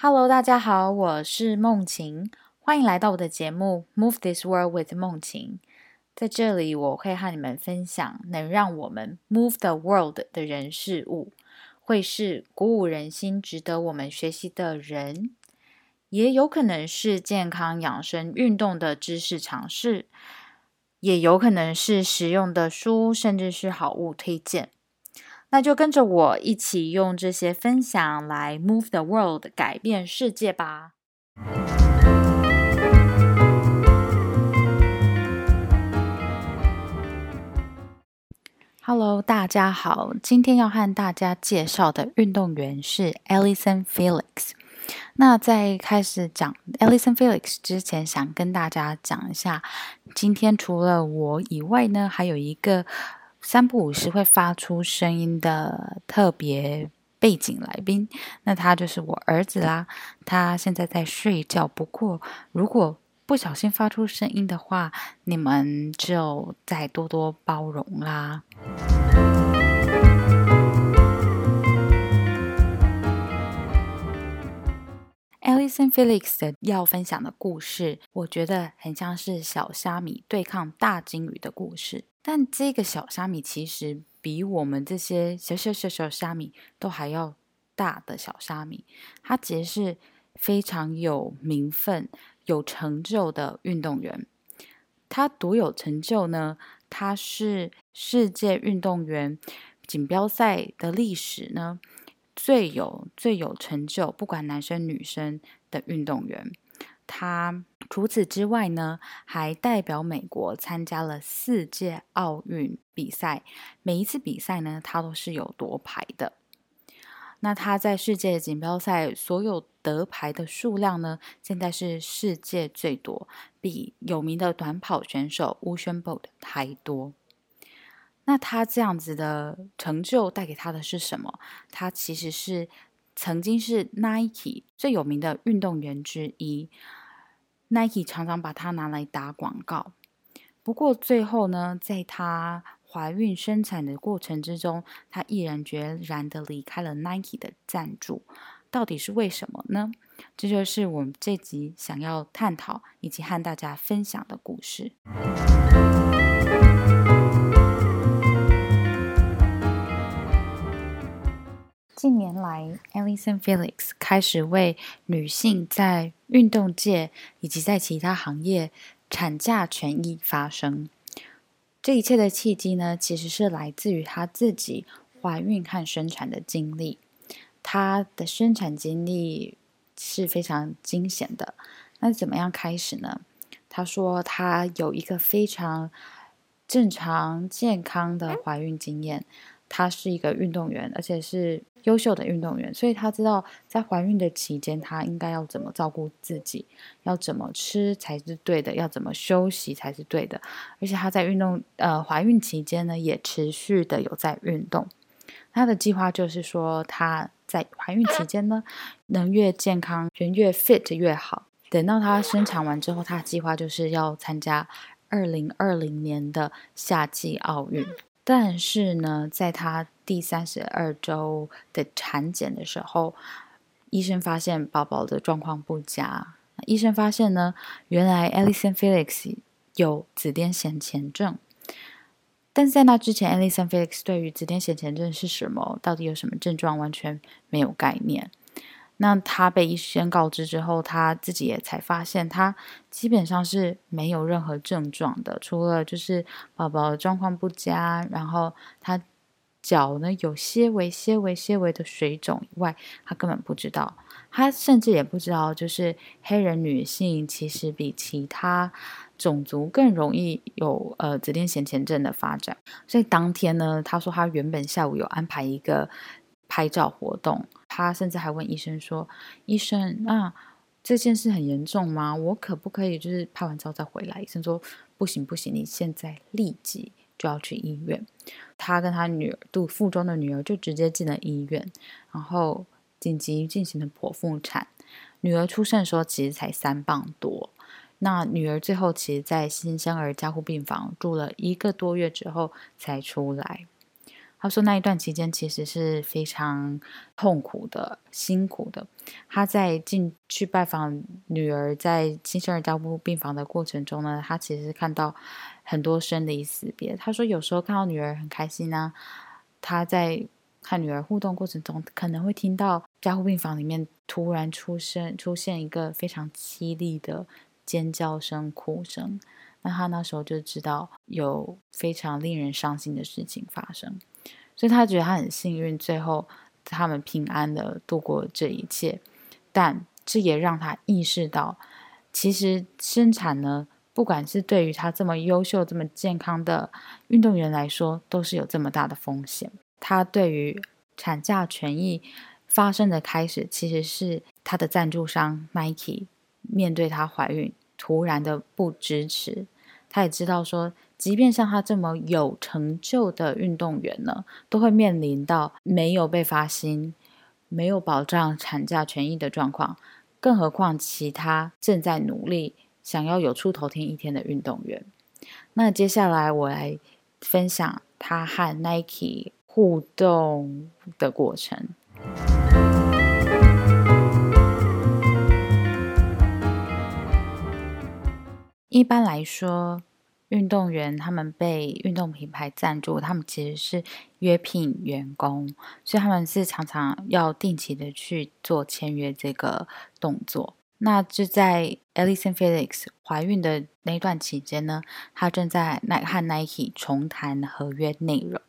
Hello，大家好，我是梦晴，欢迎来到我的节目《Move This World with 梦晴》。在这里，我会和你们分享能让我们 move the world 的人事物，会是鼓舞人心、值得我们学习的人，也有可能是健康养生、运动的知识尝试，也有可能是实用的书，甚至是好物推荐。那就跟着我一起用这些分享来 move the world，改变世界吧。Hello，大家好，今天要和大家介绍的运动员是 Alison Felix。那在开始讲 Alison Felix 之前，想跟大家讲一下，今天除了我以外呢，还有一个。三不五时会发出声音的特别背景来宾，那他就是我儿子啦。他现在在睡觉，不过如果不小心发出声音的话，你们就再多多包容啦。Alison Felix 的要分享的故事，我觉得很像是小虾米对抗大鲸鱼的故事。但这个小虾米其实比我们这些小小小小虾米都还要大的小虾米，它其实是非常有名分、有成就的运动员。他独有成就呢，他是世界运动员锦标赛的历史呢最有最有成就，不管男生女生的运动员。他除此之外呢，还代表美国参加了四届奥运比赛，每一次比赛呢，他都是有夺牌的。那他在世界锦标赛所有得牌的数量呢，现在是世界最多，比有名的短跑选手 Usain Bolt 还多。那他这样子的成就带给他的是什么？他其实是曾经是 Nike 最有名的运动员之一。Nike 常常把它拿来打广告，不过最后呢，在她怀孕生产的过程之中，她毅然决然的离开了 Nike 的赞助，到底是为什么呢？这就是我们这集想要探讨以及和大家分享的故事。近年来，Alison Felix 开始为女性在运动界以及在其他行业产假权益发声。这一切的契机呢，其实是来自于她自己怀孕和生产的经历。她的生产经历是非常惊险的。那怎么样开始呢？她说她有一个非常正常健康的怀孕经验。她是一个运动员，而且是优秀的运动员，所以她知道在怀孕的期间，她应该要怎么照顾自己，要怎么吃才是对的，要怎么休息才是对的。而且她在运动，呃，怀孕期间呢，也持续的有在运动。她的计划就是说，她在怀孕期间呢，能越健康、人越 fit 越好。等到她生产完之后，她的计划就是要参加二零二零年的夏季奥运。但是呢，在她第三十二周的产检的时候，医生发现宝宝的状况不佳。医生发现呢，原来 Alison Felix 有紫癜前前症。但是在那之前，Alison Felix 对于紫癜前前症是什么，到底有什么症状，完全没有概念。那他被医生告知之后，他自己也才发现，他基本上是没有任何症状的，除了就是宝宝状况不佳，然后他脚呢有些微、些微、些微的水肿以外，他根本不知道，他甚至也不知道，就是黑人女性其实比其他种族更容易有呃紫癜前前症的发展。所以当天呢，他说他原本下午有安排一个拍照活动。他甚至还问医生说：“医生，那这件事很严重吗？我可不可以就是拍完照再回来？”医生说：“不行，不行，你现在立即就要去医院。”他跟他女儿肚腹中的女儿就直接进了医院，然后紧急进行了剖腹产。女儿出生的时候其实才三磅多，那女儿最后其实在新生儿加护病房住了一个多月之后才出来。他说那一段期间其实是非常痛苦的、辛苦的。他在进去拜访女儿在新生儿交护病房的过程中呢，他其实看到很多生离死别。他说有时候看到女儿很开心呢，他在和女儿互动过程中可能会听到加护病房里面突然出现出现一个非常凄厉的尖叫声、哭声。那他那时候就知道有非常令人伤心的事情发生。所以他觉得他很幸运，最后他们平安的度过这一切。但这也让他意识到，其实生产呢，不管是对于他这么优秀、这么健康的运动员来说，都是有这么大的风险。他对于产假权益发生的开始，其实是他的赞助商 Nike 面对他怀孕突然的不支持。他也知道说。即便像他这么有成就的运动员呢，都会面临到没有被发薪、没有保障产假权益的状况，更何况其他正在努力想要有出头天一天的运动员。那接下来我来分享他和 Nike 互动的过程。一般来说。运动员他们被运动品牌赞助，他们其实是约聘员工，所以他们是常常要定期的去做签约这个动作。那就在 Alison Felix 怀孕的那段期间呢，她正在奈和 Nike 重谈合约内容。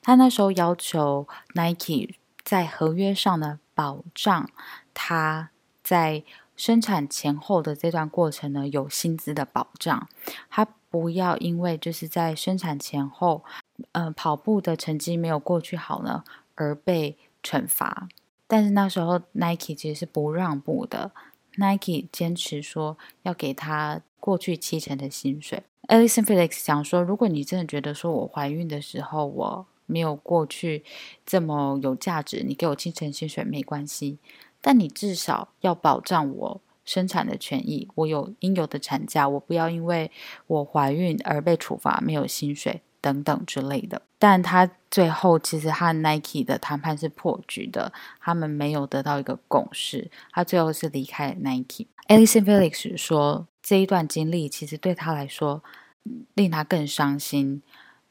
她那时候要求 Nike 在合约上呢保障她在生产前后的这段过程呢有薪资的保障，她。不要因为就是在生产前后，呃，跑步的成绩没有过去好呢，而被惩罚。但是那时候 Nike 其实是不让步的，Nike 坚持说要给他过去七成的薪水。Alison Felix 想说，如果你真的觉得说我怀孕的时候我没有过去这么有价值，你给我七成薪水没关系，但你至少要保障我。生产的权益，我有应有的产假，我不要因为我怀孕而被处罚，没有薪水等等之类的。但他最后其实和 Nike 的谈判是破局的，他们没有得到一个共识，他最后是离开 Nike。Alison Felix 说，这一段经历其实对他来说令他更伤心、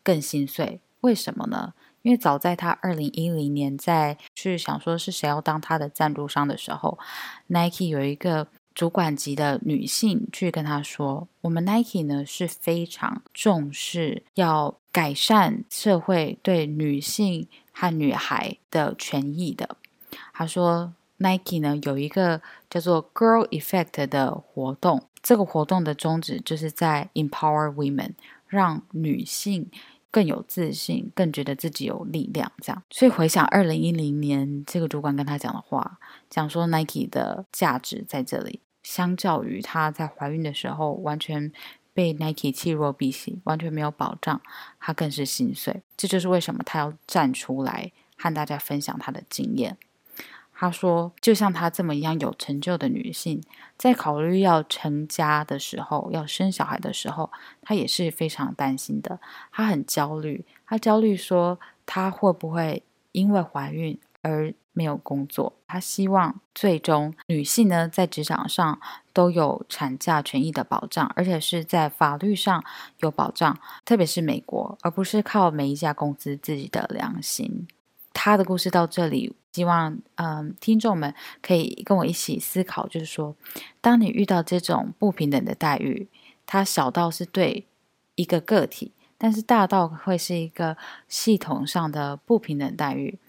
更心碎。为什么呢？因为早在他二零一零年在去想说是谁要当他的赞助商的时候，Nike 有一个。主管级的女性去跟他说：“我们 Nike 呢是非常重视要改善社会对女性和女孩的权益的。”他说：“Nike 呢有一个叫做 Girl Effect 的活动，这个活动的宗旨就是在 Empower Women，让女性。”更有自信，更觉得自己有力量，这样。所以回想二零一零年这个主管跟他讲的话，讲说 Nike 的价值在这里，相较于她在怀孕的时候完全被 Nike 弃若敝屣，完全没有保障，她更是心碎。这就是为什么她要站出来和大家分享她的经验。她说：“就像她这么一样有成就的女性，在考虑要成家的时候，要生小孩的时候，她也是非常担心的。她很焦虑，她焦虑说她会不会因为怀孕而没有工作。她希望最终女性呢在职场上都有产假权益的保障，而且是在法律上有保障，特别是美国，而不是靠每一家公司自己的良心。”他的故事到这里，希望嗯听众们可以跟我一起思考，就是说，当你遇到这种不平等的待遇，它小到是对一个个体，但是大到会是一个系统上的不平等待遇，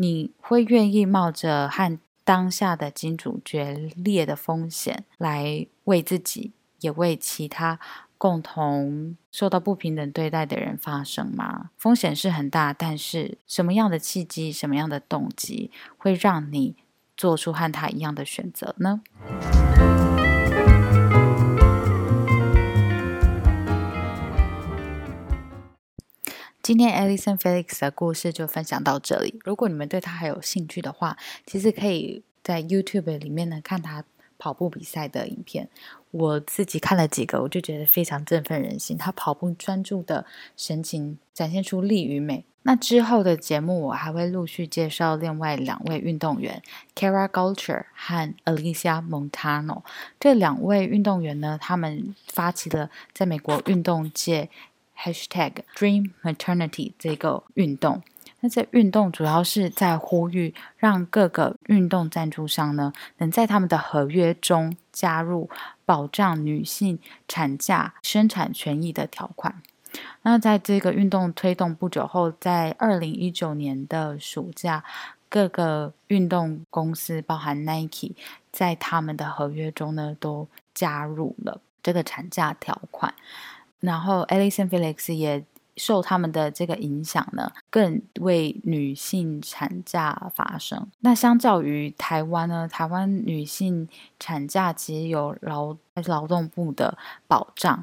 你会愿意冒着和当下的金主决裂的风险，来为自己，也为其他。共同受到不平等对待的人发生吗？风险是很大，但是什么样的契机、什么样的动机会让你做出和他一样的选择呢？今天 Alison Felix 的故事就分享到这里。如果你们对他还有兴趣的话，其实可以在 YouTube 里面呢看他。跑步比赛的影片。我自己看了几个，我就觉得非常振奋人心。他跑步专注的神情，展现出力与美。那之后的节目，我还会陆续介绍另外两位运动员，Kara Goucher 和 Alicia Montano。这两位运动员呢，他们发起了在美国运动界 hashtag #Dream Maternity 这个运动。那这运动主要是在呼吁，让各个运动赞助商呢，能在他们的合约中加入保障女性产假生产权益的条款。那在这个运动推动不久后，在二零一九年的暑假，各个运动公司，包含 Nike，在他们的合约中呢，都加入了这个产假条款。然后 Alison Felix 也受他们的这个影响呢，更为女性产假发声。那相较于台湾呢，台湾女性产假其实有劳劳动部的保障。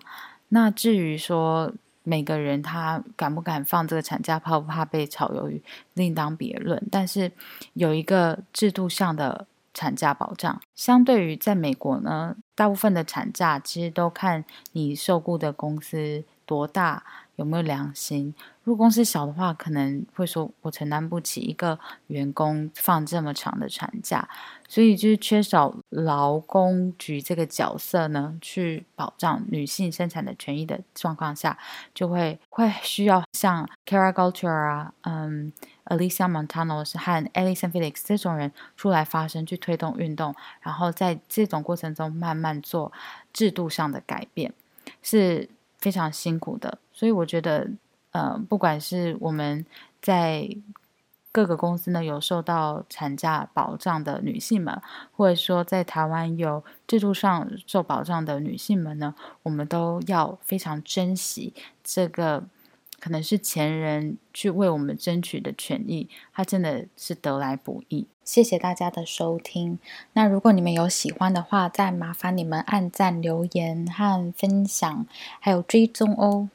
那至于说，每个人他敢不敢放这个产假，怕不怕被炒鱿鱼，另当别论。但是有一个制度上的产假保障，相对于在美国呢，大部分的产假其实都看你受雇的公司多大。有没有良心？如果公司小的话，可能会说我承担不起一个员工放这么长的产假，所以就是缺少劳工局这个角色呢，去保障女性生产的权益的状况下，就会会需要像 Kara Goucher 啊，嗯，Alicia Montano 是和 Alison Felix 这种人出来发声，去推动运动，然后在这种过程中慢慢做制度上的改变，是。非常辛苦的，所以我觉得，呃，不管是我们在各个公司呢有受到产假保障的女性们，或者说在台湾有制度上受保障的女性们呢，我们都要非常珍惜这个可能是前人去为我们争取的权益，它真的是得来不易。谢谢大家的收听。那如果你们有喜欢的话，再麻烦你们按赞、留言和分享，还有追踪哦。